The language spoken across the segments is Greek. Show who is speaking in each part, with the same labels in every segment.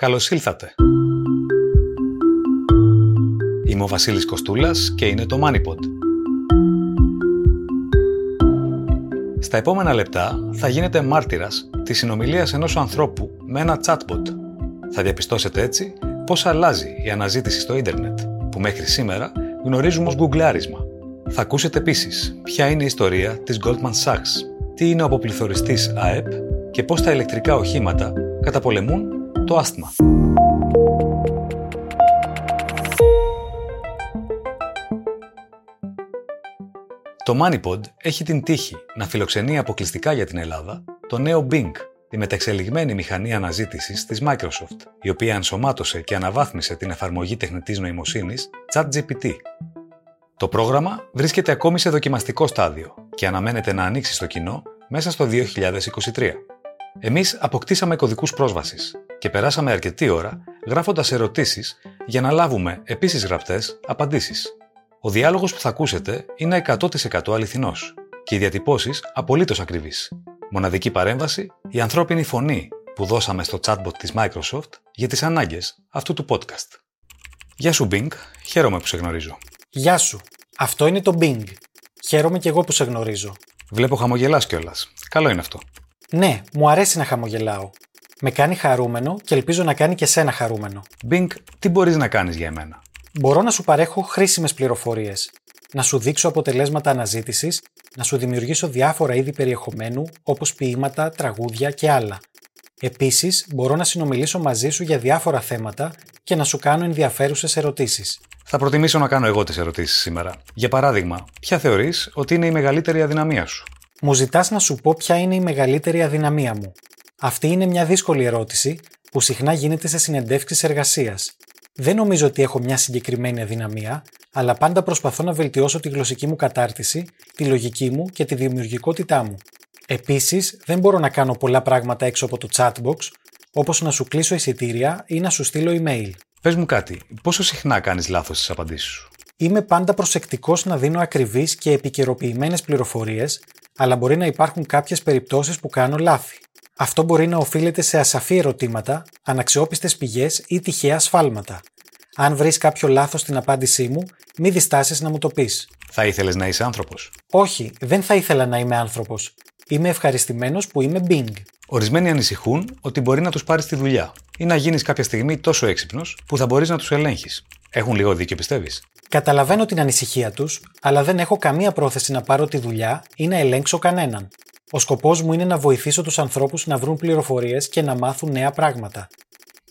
Speaker 1: Καλώς ήλθατε. Είμαι ο Βασίλης Κοστούλας και είναι το MoneyPod. Στα επόμενα λεπτά θα γίνετε μάρτυρας της συνομιλίας ενός ανθρώπου με ένα chatbot. Θα διαπιστώσετε έτσι πώς αλλάζει η αναζήτηση στο ίντερνετ, που μέχρι σήμερα γνωρίζουμε ως γκουγκλάρισμα. Θα ακούσετε επίσης ποια είναι η ιστορία της Goldman Sachs, τι είναι ο αποπληθωριστής ΑΕΠ και πώς τα ηλεκτρικά οχήματα καταπολεμούν το άσθμα. Το MoneyPod έχει την τύχη να φιλοξενεί αποκλειστικά για την Ελλάδα το νέο Bing, τη μεταξελιγμένη μηχανή αναζήτησης της Microsoft, η οποία ενσωμάτωσε και αναβάθμισε την εφαρμογή τεχνητής νοημοσύνης ChatGPT. Το πρόγραμμα βρίσκεται ακόμη σε δοκιμαστικό στάδιο και αναμένεται να ανοίξει στο κοινό μέσα στο 2023. Εμείς αποκτήσαμε κωδικούς πρόσβασης και περάσαμε αρκετή ώρα γράφοντας ερωτήσεις για να λάβουμε επίσης γραπτές απαντήσεις. Ο διάλογος που θα ακούσετε είναι 100% αληθινός και οι διατυπώσεις απολύτως ακριβείς. Μοναδική παρέμβαση, η ανθρώπινη φωνή που δώσαμε στο chatbot της Microsoft για τις ανάγκες αυτού του podcast. Γεια σου Bing, χαίρομαι που σε γνωρίζω.
Speaker 2: Γεια σου, αυτό είναι το Bing. Χαίρομαι και εγώ που σε γνωρίζω.
Speaker 1: Βλέπω χαμογελάς κιόλας. Καλό είναι αυτό.
Speaker 2: Ναι, μου αρέσει να χαμογελάω. Με κάνει χαρούμενο και ελπίζω να κάνει και σένα χαρούμενο.
Speaker 1: Bing, τι μπορείς να κάνεις για εμένα;
Speaker 2: Μπορώ να σου παρέχω χρήσιμες πληροφορίες, να σου δείξω αποτελέσματα αναζήτησης, να σου δημιουργήσω διάφορα είδη περιεχομένου όπως ποίηματα, τραγούδια και άλλα. Επίσης, μπορώ να συνομιλήσω μαζί σου για διάφορα θέματα και να σου κάνω ενδιαφέρουσες ερωτήσεις.
Speaker 1: Θα προτιμήσω να κάνω εγώ τις ερωτήσεις σήμερα. Για παράδειγμα, ποια θεωρείς ότι είναι η μεγαλύτερη αδυναμία σου;
Speaker 2: Μου ζητάς να σου πω ποια είναι η μεγαλύτερη αδυναμία μου. Αυτή είναι μια δύσκολη ερώτηση που συχνά γίνεται σε συνεντεύξεις εργασίας. Δεν νομίζω ότι έχω μια συγκεκριμένη αδυναμία, αλλά πάντα προσπαθώ να βελτιώσω τη γλωσσική μου κατάρτιση, τη λογική μου και τη δημιουργικότητά μου. Επίσης, δεν μπορώ να κάνω πολλά πράγματα έξω από το chatbox, όπως να σου κλείσω εισιτήρια ή να σου στείλω email.
Speaker 1: Πες μου κάτι, πόσο συχνά κάνεις λάθος στις απαντήσεις σου;
Speaker 2: Είμαι πάντα προσεκτικός να δίνω ακριβείς και επικαιροποιημένες πληροφορίες, αλλά μπορεί να υπάρχουν κάποιες περιπτώσεις που κάνω λάθη. Αυτό μπορεί να οφείλεται σε ασαφή ερωτήματα, αναξιόπιστες πηγές ή τυχαία ασφάλματα. Αν βρεις κάποιο λάθος στην απάντησή μου, μη διστάσεις να μου το πεις.
Speaker 1: Θα ήθελες να είσαι άνθρωπος;
Speaker 2: Όχι, δεν θα ήθελα να είμαι άνθρωπος. Είμαι ευχαριστημένος που είμαι Bing.
Speaker 1: Ορισμένοι ανησυχούν ότι μπορεί να τους πάρεις τη δουλειά ή να γίνεις κάποια στιγμή τόσο έξυπνος που θα μπορείς να τους ελέγχεις. Έχουν λίγο δίκιο, πιστεύεις;
Speaker 2: Καταλαβαίνω την ανησυχία τους, αλλά δεν έχω καμία πρόθεση να πάρω τη δουλειά ή να ελέγξω κανέναν. Ο σκοπός μου είναι να βοηθήσω τους ανθρώπους να βρουν πληροφορίες και να μάθουν νέα πράγματα.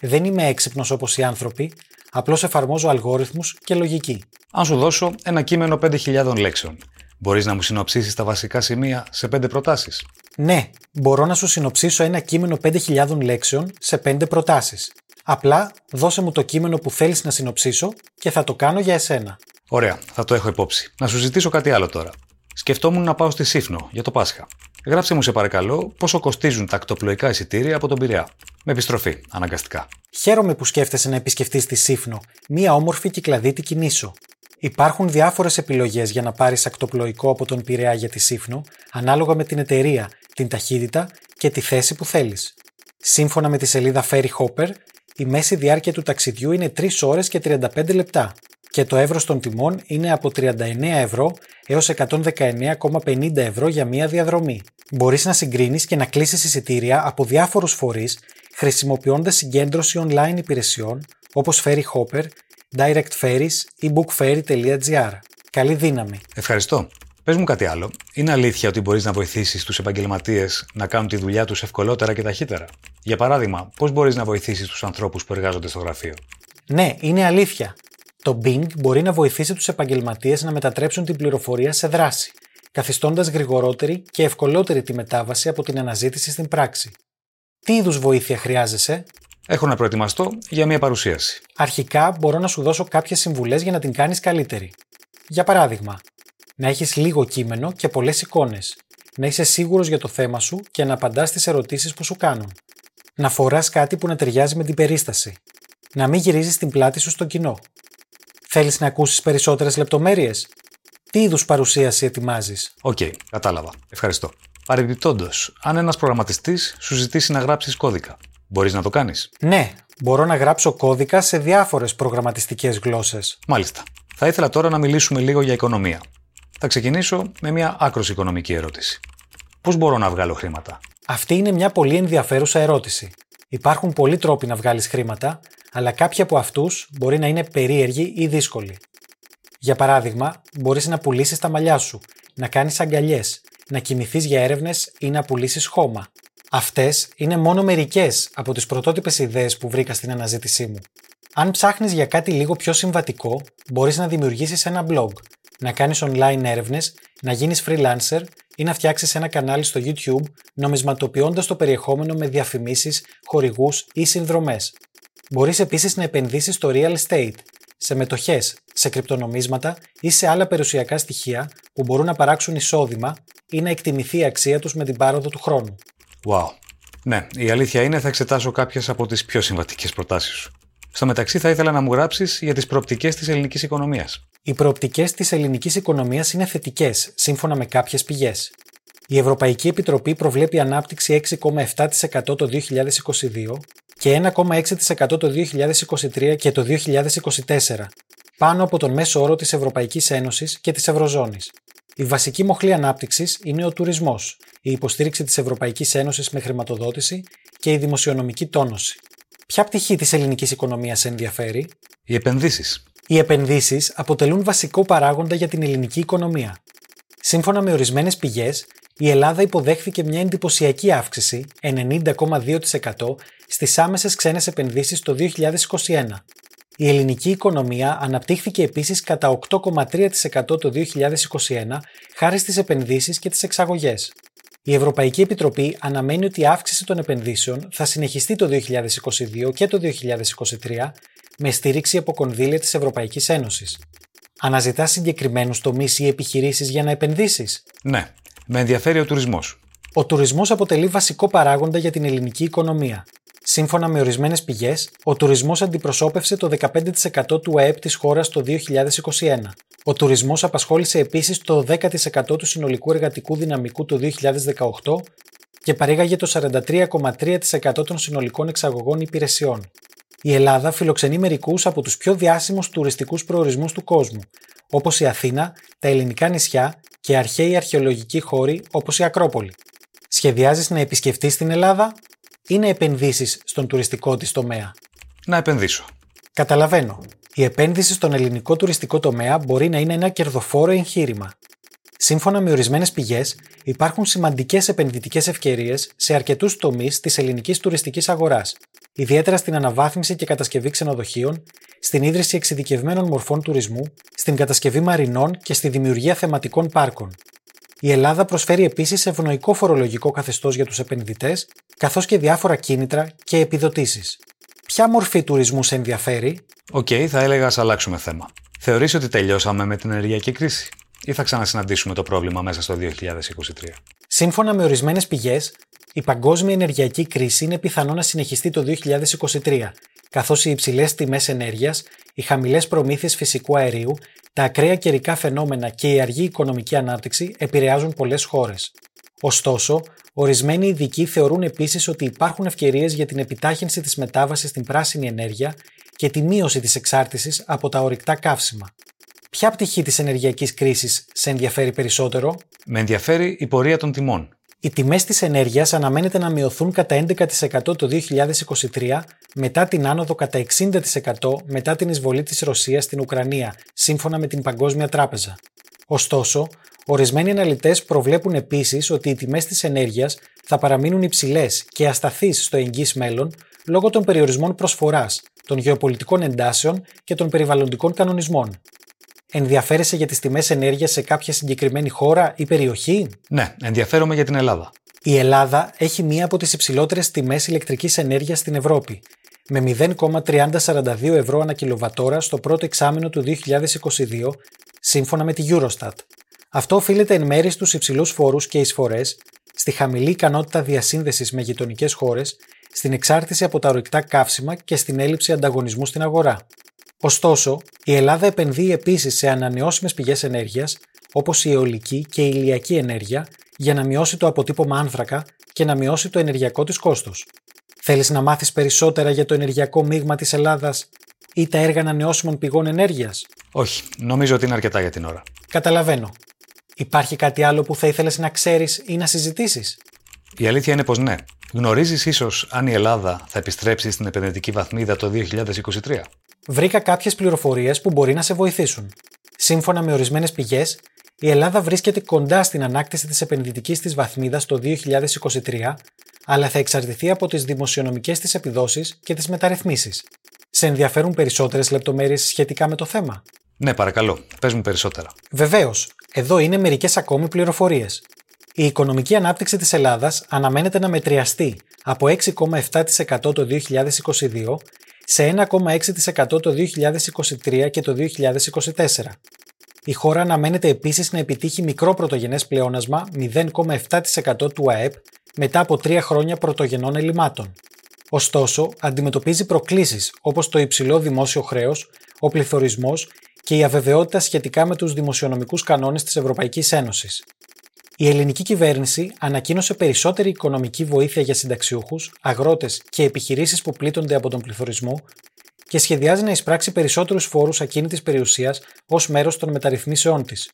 Speaker 2: Δεν είμαι έξυπνος όπως οι άνθρωποι, απλώς εφαρμόζω αλγόριθμους και λογική.
Speaker 1: Αν σου δώσω ένα κείμενο 5.000 λέξεων, μπορείς να μου συνοψίσεις τα βασικά σημεία σε 5 προτάσεις;
Speaker 2: Ναι, μπορώ να σου συνοψίσω ένα κείμενο 5.000 λέξεων σε 5 προτάσεις. Απλά δώσε μου το κείμενο που θέλεις να συνοψίσω και θα το κάνω για εσένα.
Speaker 1: Ωραία, θα το έχω υπόψη. Να σου ζητήσω κάτι άλλο τώρα. Σκεφτόμουν να πάω στη Σύφνο για το Πάσχα. Γράψε μου σε παρακαλώ πόσο κοστίζουν τα ακτοπλοϊκά εισιτήρια από τον Πειραιά. Με επιστροφή, αναγκαστικά.
Speaker 2: Χαίρομαι που σκέφτεσαι να επισκεφτείς τη Σύφνο, μία όμορφη κυκλαδίτικη νήσο. Υπάρχουν διάφορες επιλογές για να πάρεις ακτοπλοϊκό από τον Πειραιά για τη Σύφνο, ανάλογα με την εταιρεία, την ταχύτητα και τη θέση που θέλεις. Σύμφωνα με τη σελίδα Ferry Hopper, η μέση διάρκεια του ταξιδιού είναι 3 ώρες και 35 λεπτά και το εύρος των τιμών είναι από 39 ευρώ έως 119,50 ευρώ για μία διαδρομή. Μπορείς να συγκρίνεις και να κλείσεις εισιτήρια από διάφορους φορείς χρησιμοποιώντας συγκέντρωση online υπηρεσιών όπως Ferry Hopper, Direct Ferries ή bookferry.gr. Καλή δύναμη!
Speaker 1: Ευχαριστώ. Πες μου κάτι άλλο. Είναι αλήθεια ότι μπορείς να βοηθήσεις τους επαγγελματίες να κάνουν τη δουλειά τους ευκολότερα και ταχύτερα; Για παράδειγμα, πώς μπορείς να βοηθήσεις τους ανθρώπους που εργάζονται στο γραφείο;
Speaker 2: Ναι, είναι αλήθεια. Το Bing μπορεί να βοηθήσει τους επαγγελματίες να μετατρέψουν την πληροφορία σε δράση, καθιστώντας γρηγορότερη και ευκολότερη τη μετάβαση από την αναζήτηση στην πράξη. Τι είδους βοήθεια χρειάζεσαι,
Speaker 1: Έχω να προετοιμαστώ για μια παρουσίαση.
Speaker 2: Αρχικά μπορώ να σου δώσω κάποιες συμβουλές για να την κάνεις καλύτερη. Για παράδειγμα, να έχεις λίγο κείμενο και πολλές εικόνες. Να είσαι σίγουρος για το θέμα σου και να απαντάς στις ερωτήσεις που σου κάνουν. Να φοράς κάτι που να ταιριάζει με την περίσταση. Να μην γυρίζεις την πλάτη σου στο κοινό. Θέλεις να ακούσεις περισσότερες λεπτομέρειες; Τι είδους παρουσίαση ετοιμάζεις;
Speaker 1: Οκ, κατάλαβα. Ευχαριστώ. Παρεμπιπτόντως, αν ένας προγραμματιστής σου ζητήσει να γράψεις κώδικα, μπορείς να το κάνεις;
Speaker 2: Ναι, Μπορώ να γράψω κώδικα σε διάφορες προγραμματιστικές γλώσσες.
Speaker 1: Μάλιστα. Θα ήθελα τώρα να μιλήσουμε λίγο για οικονομία. Θα ξεκινήσω με μια άκρως οικονομική ερώτηση. Πώς μπορώ να βγάλω χρήματα,
Speaker 2: Αυτή είναι μια πολύ ενδιαφέρουσα ερώτηση. Υπάρχουν πολλοί τρόποι να βγάλεις χρήματα, αλλά κάποιοι από αυτούς μπορεί να είναι περίεργοι ή δύσκολοι. Για παράδειγμα, μπορείς να πουλήσεις τα μαλλιά σου, να κάνεις αγκαλιές, να κοιμηθείς για έρευνες ή να πουλήσεις χώμα. Αυτές είναι μόνο μερικές από τις πρωτότυπες ιδέες που βρήκα στην αναζήτησή μου. Αν ψάχνεις για κάτι λίγο πιο συμβατικό, μπορείς να δημιουργήσεις ένα blog, να κάνεις online έρευνες, να γίνεις freelancer ή να φτιάξεις ένα κανάλι στο YouTube νομισματοποιώντας το περιεχόμενο με διαφημίσεις, χορηγούς ή συνδρομές. Μπορείς επίσης να επενδύσεις στο real estate, σε μετοχές, σε κρυπτονομίσματα ή σε άλλα περιουσιακά στοιχεία που μπορούν να παράξουν εισόδημα ή να εκτιμηθεί η αξία τους με την πάροδο του χρόνου.
Speaker 1: Wow. Ναι, η αλήθεια είναι θα εξετάσω κάποιες από τις πιο συμβατικές προτάσεις σου. Στο μεταξύ, θα ήθελα να μου γράψεις για τις προοπτικές της ελληνικής οικονομίας.
Speaker 2: Οι προοπτικές της ελληνικής οικονομίας είναι θετικές, σύμφωνα με κάποιες πηγές. Η Ευρωπαϊκή Επιτροπή προβλέπει ανάπτυξη 6,7% το 2022 και 1,6% το 2023 και το 2024, πάνω από τον μέσο όρο της Ευρωπαϊκής Ένωσης και της Ευρωζώνης. Η βασική μοχλή ανάπτυξης είναι ο τουρισμός, η υποστήριξη της Ευρωπαϊκής Ένωσης με χρηματοδότηση και η δημοσιονομική τόνωση. Ποια πτυχή της ελληνικής οικονομίας ενδιαφέρει,
Speaker 1: Οι επενδύσεις.
Speaker 2: Οι επενδύσεις αποτελούν βασικό παράγοντα για την ελληνική οικονομία. Σύμφωνα με ορισμένες πηγές, η Ελλάδα υποδέχθηκε μια εντυπωσιακή αύξηση 90,2% στις άμεσες ξένες επενδύσεις το 2021. Η ελληνική οικονομία αναπτύχθηκε επίσης κατά 8,3% το 2021 χάρη στις επενδύσεις και τις εξαγωγές. Η Ευρωπαϊκή Επιτροπή αναμένει ότι η αύξηση των επενδύσεων θα συνεχιστεί το 2022 και το 2023 με στήριξη από κονδύλια της Ευρωπαϊκής Ένωσης. Αναζητά συγκεκριμένους τομείς ή επιχειρήσεις για να επενδύσεις;
Speaker 1: Ναι, με ενδιαφέρει ο τουρισμός.
Speaker 2: Ο τουρισμός αποτελεί βασικό παράγοντα για την ελληνική οικονομία. Σύμφωνα με ορισμένες πηγές, ο τουρισμός αντιπροσώπευσε το 15% του ΑΕΠ της χώρας το 2021. Ο τουρισμός απασχόλησε επίσης το 10% του συνολικού εργατικού δυναμικού το 2018 και παρήγαγε το 43,3% των συνολικών εξαγωγών υπηρεσιών. Η Ελλάδα φιλοξενεί μερικούς από τους πιο διάσημους τουριστικούς προορισμούς του κόσμου, όπως η Αθήνα, τα ελληνικά νησιά και αρχαίοι αρχαιολογικοί χώροι όπως η Ακρόπολη. Σχεδιάζεις να επισκεφτείς την Ελλάδα; Ή να επενδύσεις στον τουριστικό της τομέα.
Speaker 1: Να επενδύσω.
Speaker 2: Καταλαβαίνω. Η επένδυση στον ελληνικό τουριστικό τομέα μπορεί να είναι ένα κερδοφόρο εγχείρημα. Σύμφωνα με ορισμένες πηγές, υπάρχουν σημαντικές επενδυτικές ευκαιρίες σε αρκετούς τομείς της ελληνικής τουριστικής αγοράς, ιδιαίτερα στην αναβάθμιση και κατασκευή ξενοδοχείων, στην ίδρυση εξειδικευμένων μορφών τουρισμού, στην κατασκευή μαρινών και στη δημιουργία θεματικών πάρκων. Η Ελλάδα προσφέρει επίσης ευνοϊκό φορολογικό καθεστώς για τους επενδυτές, καθώς και διάφορα κίνητρα και επιδοτήσεις. Ποια μορφή τουρισμού σε ενδιαφέρει,
Speaker 1: Οκ, θα έλεγα ας αλλάξουμε θέμα. Θεωρείς ότι τελειώσαμε με την ενεργειακή κρίση ή θα ξανασυναντήσουμε το πρόβλημα μέσα στο 2023.
Speaker 2: Σύμφωνα με ορισμένες πηγές, η παγκόσμια ενεργειακή κρίση είναι πιθανό να συνεχιστεί το 2023, καθώς οι υψηλές τιμές ενέργειας, οι χαμηλές προμήθειες φυσικού αερίου, τα ακραία καιρικά φαινόμενα και η αργή οικονομική ανάπτυξη επηρεάζουν πολλές χώρες. Ωστόσο, ορισμένοι ειδικοί θεωρούν επίσης ότι υπάρχουν ευκαιρίες για την επιτάχυνση της μετάβασης στην πράσινη ενέργεια και τη μείωση της εξάρτησης από τα ορυκτά καύσιμα. Ποια πτυχή της ενεργειακής κρίσης σε ενδιαφέρει περισσότερο,
Speaker 1: Με ενδιαφέρει η πορεία των τιμών.
Speaker 2: Οι τιμές της ενέργειας αναμένεται να μειωθούν κατά 11% το 2023 μετά την άνοδο κατά 60% μετά την εισβολή της Ρωσίας στην Ουκρανία, σύμφωνα με την Παγκόσμια Τράπεζα. Ωστόσο, ορισμένοι αναλυτές προβλέπουν επίσης ότι οι τιμές της ενέργειας θα παραμείνουν υψηλές και ασταθείς στο εγγύς μέλλον λόγω των περιορισμών προσφοράς, των γεωπολιτικών εντάσεων και των περιβαλλοντικών κανονισμών. Ενδιαφέρεσαι για τις τιμές ενέργειας σε κάποια συγκεκριμένη χώρα ή περιοχή;
Speaker 1: Ναι, ενδιαφέρομαι για την Ελλάδα.
Speaker 2: Η Ελλάδα έχει μία από τις υψηλότερες τιμές ηλεκτρικής ενέργειας στην Ευρώπη, με 0,3042 ευρώ ανά κιλοβατόρα στο πρώτο εξάμεινο του 2022, σύμφωνα με τη Eurostat. Αυτό οφείλεται εν μέρει στους υψηλούς φόρους και εισφορές, στη χαμηλή ικανότητα διασύνδεσης με γειτονικές χώρες, στην εξάρτηση από τα ορυκτά καύσιμα και στην έλλειψη ανταγωνισμού στην αγορά. Ωστόσο, η Ελλάδα επενδύει επίσης σε ανανεώσιμες πηγές ενέργειας, όπως η αιωλική και η ηλιακή ενέργεια, για να μειώσει το αποτύπωμα άνθρακα και να μειώσει το ενεργειακό της κόστος. Θέλεις να μάθεις περισσότερα για το ενεργειακό μείγμα της Ελλάδας ή τα έργα ανανεώσιμων πηγών ενέργειας;
Speaker 1: Όχι, νομίζω ότι είναι αρκετά για την ώρα.
Speaker 2: Καταλαβαίνω. Υπάρχει κάτι άλλο που θα ήθελες να ξέρεις ή να συζητήσεις;
Speaker 1: Η αλήθεια είναι πως ναι. Γνωρίζεις ίσως αν η Ελλάδα θα επιστρέψει στην επενδυτική βαθμίδα το 2023.
Speaker 2: Βρήκα κάποιες πληροφορίες που μπορεί να σε βοηθήσουν. Σύμφωνα με ορισμένες πηγές, η Ελλάδα βρίσκεται κοντά στην ανάκτηση της επενδυτικής της βαθμίδας το 2023, αλλά θα εξαρτηθεί από τις δημοσιονομικές της επιδόσεις και τις μεταρρυθμίσεις. Σε ενδιαφέρουν περισσότερες λεπτομέρειες σχετικά με το θέμα;
Speaker 1: Ναι, παρακαλώ, πες μου περισσότερα.
Speaker 2: Βεβαίως, εδώ είναι μερικές ακόμη πληροφορίες. Η οικονομική ανάπτυξη της Ελλάδας αναμένεται να μετριαστεί από 6,7% το 2022 σε 1,6% το 2023 και το 2024. Η χώρα αναμένεται επίσης να επιτύχει μικρό πρωτογενές πλεόνασμα 0,7% του ΑΕΠ μετά από τρία χρόνια πρωτογενών ελλημάτων. Ωστόσο, αντιμετωπίζει προκλήσεις όπως το υψηλό δημόσιο χρέος, ο πληθωρισμός και η αβεβαιότητα σχετικά με τους δημοσιονομικούς κανόνες της Ευρωπαϊκής Ένωσης. Η ελληνική κυβέρνηση ανακοίνωσε περισσότερη οικονομική βοήθεια για συνταξιούχους, αγρότες και επιχειρήσεις που πλήττονται από τον πληθωρισμό και σχεδιάζει να εισπράξει περισσότερους φόρους ακίνητης περιουσίας ως μέρος των μεταρρυθμίσεών της.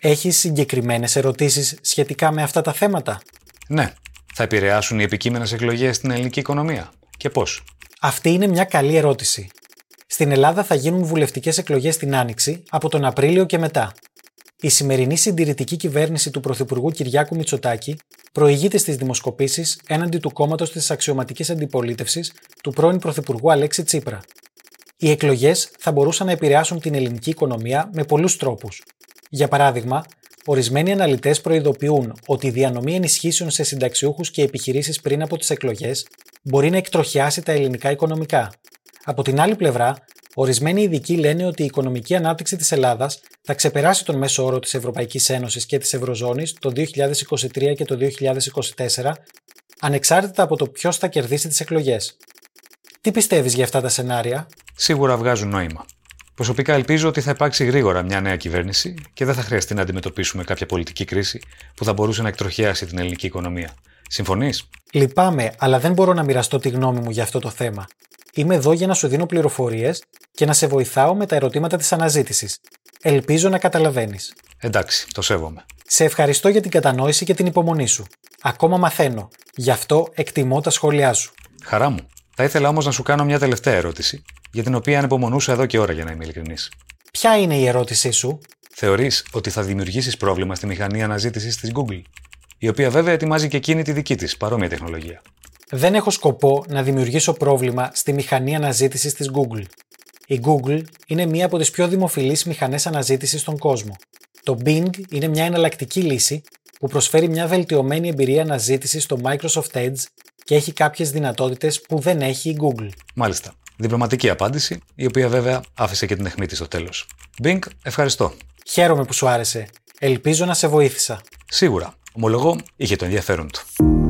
Speaker 2: Έχει συγκεκριμένες ερωτήσεις σχετικά με αυτά τα θέματα;
Speaker 1: Ναι. Θα επηρεάσουν οι επικείμενες εκλογές στην ελληνική οικονομία; Και πώς;
Speaker 2: Αυτή είναι μια καλή ερώτηση. Στην Ελλάδα θα γίνουν βουλευτικές εκλογές την Άνοιξη από τον Απρίλιο και μετά. Η σημερινή συντηρητική κυβέρνηση του Πρωθυπουργού Κυριάκου Μητσοτάκη προηγείται στις δημοσκοπήσεις έναντι του κόμματος της αξιωματικής αντιπολίτευσης του πρώην Πρωθυπουργού Αλέξη Τσίπρα. Οι εκλογές θα μπορούσαν να επηρεάσουν την ελληνική οικονομία με πολλούς τρόπους. Για παράδειγμα, ορισμένοι αναλυτές προειδοποιούν ότι η διανομή ενισχύσεων σε συνταξιούχους και επιχειρήσεις πριν από τις εκλογές μπορεί να εκτροχιάσει τα ελληνικά οικονομικά. Από την άλλη πλευρά, ορισμένοι ειδικοί λένε ότι η οικονομική ανάπτυξη της Ελλάδας θα ξεπεράσει τον μέσο όρο της Ευρωπαϊκής Ένωσης και της Ευρωζώνης το 2023 και το 2024, ανεξάρτητα από το ποιος θα κερδίσει τις εκλογές. Τι πιστεύεις για αυτά τα σενάρια,
Speaker 1: Σίγουρα βγάζουν νόημα. Προσωπικά ελπίζω ότι θα υπάρξει γρήγορα μια νέα κυβέρνηση και δεν θα χρειαστεί να αντιμετωπίσουμε κάποια πολιτική κρίση που θα μπορούσε να εκτροχιάσει την ελληνική οικονομία. Συμφωνείς;
Speaker 2: Λυπάμαι, αλλά δεν μπορώ να μοιραστώ τη γνώμη μου για αυτό το θέμα. Είμαι εδώ για να σου δίνω πληροφορίες και να σε βοηθάω με τα ερωτήματα της αναζήτησης. Ελπίζω να καταλαβαίνεις.
Speaker 1: Εντάξει, το σέβομαι.
Speaker 2: Σε ευχαριστώ για την κατανόηση και την υπομονή σου. Ακόμα μαθαίνω. Γι' αυτό εκτιμώ τα σχόλιά σου.
Speaker 1: Χαρά μου. Θα ήθελα όμως να σου κάνω μια τελευταία ερώτηση, για την οποία ανυπομονούσα εδώ και ώρα για να είμαι ειλικρινής.
Speaker 2: Ποια είναι η ερώτησή σου,
Speaker 1: Θεωρείς ότι θα δημιουργήσεις πρόβλημα στη μηχανή αναζήτησης της Google, η οποία βέβαια ετοιμάζει και εκείνη τη δική της παρόμοια τεχνολογία;
Speaker 2: Δεν έχω σκοπό να δημιουργήσω πρόβλημα στη μηχανή αναζήτησης της Google. Η Google είναι μία από τις πιο δημοφιλείς μηχανές αναζήτησης στον κόσμο. Το Bing είναι μια εναλλακτική λύση που προσφέρει μια βελτιωμένη εμπειρία αναζήτησης στο Microsoft Edge και έχει κάποιες δυνατότητες που δεν έχει η Google.
Speaker 1: Μάλιστα. Διπλωματική απάντηση, η οποία βέβαια άφησε και την αιχμή της στο τέλος. Bing, ευχαριστώ.
Speaker 2: Χαίρομαι που σου άρεσε. Ελπίζω να σε βοήθησα.
Speaker 1: Σίγουρα. Ομολογώ, είχε το ενδιαφέρον του.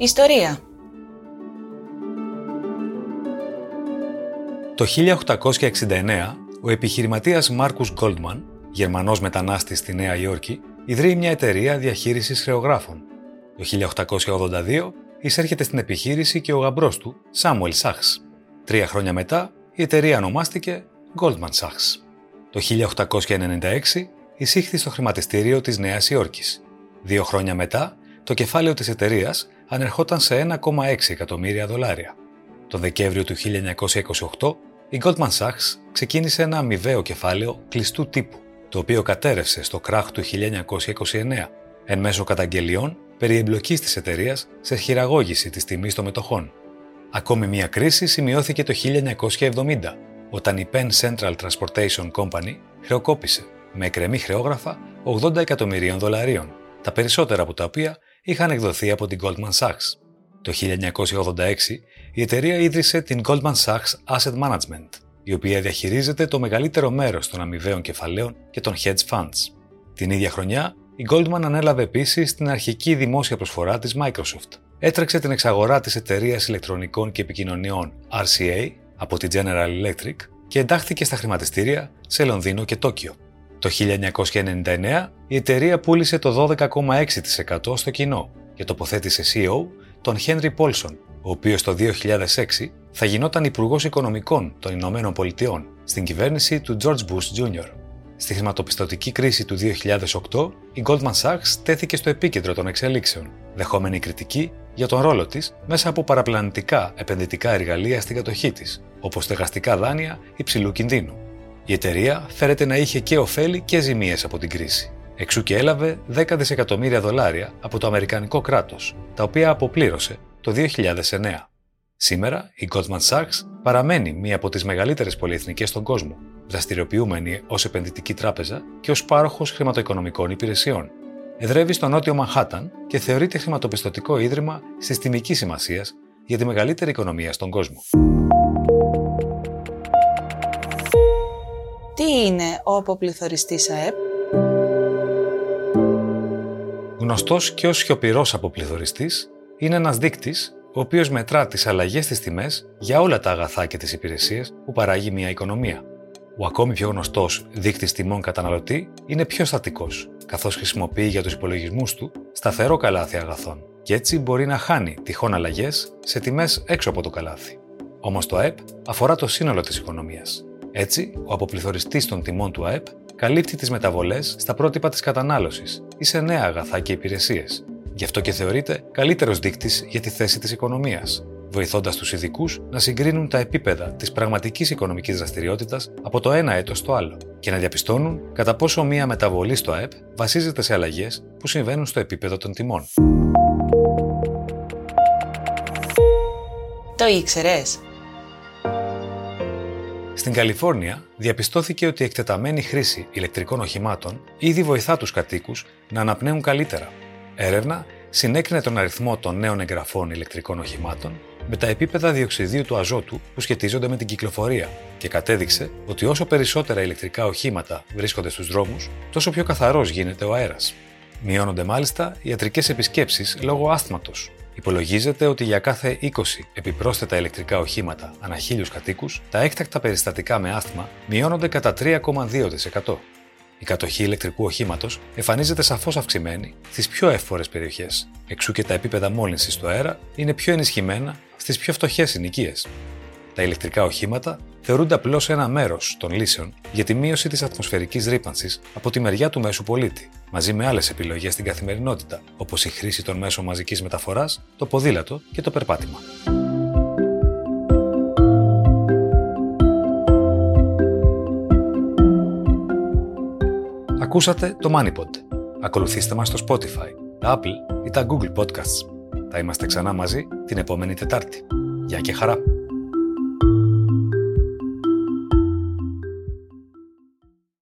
Speaker 3: Ιστορία.
Speaker 1: Το 1869, ο επιχειρηματίας Μάρκους Γκόλτμαν, Γερμανός μετανάστης στη Νέα Υόρκη, ιδρύει μια εταιρεία διαχείρισης χρεογράφων. Το 1882 εισέρχεται στην επιχείρηση και ο γαμπρός του, Σάμουελ Σάχς. Τρία χρόνια μετά, η εταιρεία ονομάστηκε Goldman Sachs. Το 1896 εισήχθη στο χρηματιστήριο της Νέας Υόρκης. Δύο χρόνια μετά, το κεφάλαιο της εταιρείας ανερχόταν σε 1,6 εκατομμύρια δολάρια. Το Δεκέμβριο του 1928, η Goldman Sachs ξεκίνησε ένα αμοιβαίο κεφάλαιο κλειστού τύπου, το οποίο κατέρευσε στο κράχ του 1929, εν μέσω καταγγελιών περί εμπλοκής της εταιρείας σε χειραγώγηση της τιμής των μετοχών. Ακόμη μια κρίση σημειώθηκε το 1970, όταν η Penn Central Transportation Company χρεοκόπησε με εκρεμή χρεόγραφα 80 εκατομμυρίων δολαρίων, τα περισσότερα από τα οποία είχαν εκδοθεί από την Goldman Sachs. Το 1986 η εταιρεία ίδρυσε την Goldman Sachs Asset Management, η οποία διαχειρίζεται το μεγαλύτερο μέρος των αμοιβαίων κεφαλαίων και των hedge funds. Την ίδια χρονιά, η Goldman ανέλαβε επίσης την αρχική δημόσια προσφορά της Microsoft. Έτρεξε την εξαγορά της εταιρείας ηλεκτρονικών και επικοινωνιών RCA από τη General Electric και εντάχθηκε στα χρηματιστήρια σε Λονδίνο και Τόκιο. Το 1999 η εταιρεία πούλησε το 12,6% στο κοινό και τοποθέτησε CEO τον Henry Paulson, ο οποίος το 2006 θα γινόταν Υπουργός Οικονομικών των Ηνωμένων Πολιτειών στην κυβέρνηση του George Bush Jr. Στη χρηματοπιστωτική κρίση του 2008, η Goldman Sachs τέθηκε στο επίκεντρο των εξελίξεων, δεχόμενη κριτική για τον ρόλο της μέσα από παραπλανητικά επενδυτικά εργαλεία στην κατοχή της, όπως στεγαστικά δάνεια υψηλού κινδύνου. Η εταιρεία φέρεται να είχε και ωφέλη και ζημίες από την κρίση. Εξού και έλαβε 10 δισεκατομμύρια δολάρια από το Αμερικανικό κράτος, τα οποία αποπλήρωσε το 2009. Σήμερα, η Goldman Sachs παραμένει μία από τις μεγαλύτερες πολυεθνικές στον κόσμο, δραστηριοποιούμενη ως επενδυτική τράπεζα και ως πάροχος χρηματοοικονομικών υπηρεσιών. Εδρεύει στο νότιο Μανχάταν και θεωρείται χρηματοπιστωτικό ίδρυμα συστημικής σημασίας για τη μεγαλύτερη οικονομία στον κόσμο.
Speaker 3: Τι είναι ο αποπληθωριστής ΑΕΠ;
Speaker 1: Γνωστός και ως σιωπηρός αποπληθωριστής, είναι ένας δείκτης ο οποίος μετρά τις αλλαγές στις τιμές για όλα τα αγαθά και τις υπηρεσίες που παράγει μια οικονομία. Ο ακόμη πιο γνωστός δείκτης τιμών καταναλωτή είναι πιο στατικός, καθώς χρησιμοποιεί για τους υπολογισμούς του σταθερό καλάθι αγαθών και έτσι μπορεί να χάνει τυχόν αλλαγές σε τιμές έξω από το καλάθι. Όμως το ΑΕΠ αφορά το σύνολο της οικονομίας. Έτσι, ο αποπληθωριστής των τιμών του ΑΕΠ καλύπτει τις μεταβολές στα πρότυπα της κατανάλωσης ή σε νέα αγαθά και υπηρεσίες. Γι' αυτό και θεωρείται καλύτερος δείκτης για τη θέση της οικονομίας, βοηθώντας τους ειδικούς να συγκρίνουν τα επίπεδα της πραγματικής οικονομικής δραστηριότητας από το ένα έτος στο άλλο και να διαπιστώνουν κατά πόσο μία μεταβολή στο ΑΕΠ βασίζεται σε αλλαγές που συμβαίνουν στο επίπεδο των τιμών.
Speaker 3: Το ήξερες;
Speaker 1: Στην Καλιφόρνια διαπιστώθηκε ότι η εκτεταμένη χρήση ηλεκτρικών οχημάτων ήδη βοηθά τους κατοίκους να αναπνέουν καλύτερα. Έρευνα συνέκρινε τον αριθμό των νέων εγγραφών ηλεκτρικών οχημάτων με τα επίπεδα διοξιδίου του αζότου που σχετίζονται με την κυκλοφορία και κατέδειξε ότι όσο περισσότερα ηλεκτρικά οχήματα βρίσκονται στους δρόμους, τόσο πιο καθαρός γίνεται ο αέρας. Μειώνονται μάλιστα ιατρικές επισκέψεις λόγω άσθματος. Υπολογίζεται ότι για κάθε 20 επιπρόσθετα ηλεκτρικά οχήματα ανά χίλιους κατοίκους, τα έκτακτα περιστατικά με άσθμα μειώνονται κατά 3,2%. Η κατοχή ηλεκτρικού οχήματος εμφανίζεται σαφώς αυξημένη στις πιο εύφορε περιοχές, εξού και τα επίπεδα μόλυνσης του αέρα είναι πιο ενισχυμένα στις πιο φτωχές συνοικίες. Τα ηλεκτρικά οχήματα θεωρούνται απλώς ένα μέρος των λύσεων για τη μείωση της ατμοσφαιρικής ρήπανσης από τη μεριά του μέσου πολίτη, μαζί με άλλες επιλογές στην καθημερινότητα, όπως η χρήση των μέσων μαζικής μεταφοράς, το ποδήλατο και το περπάτημα. Ακούσατε το MoneyPod. Ακολουθήστε μας στο Spotify, τα Apple ή τα Google Podcasts. Θα είμαστε ξανά μαζί την επόμενη Τετάρτη. Γεια και χαρά!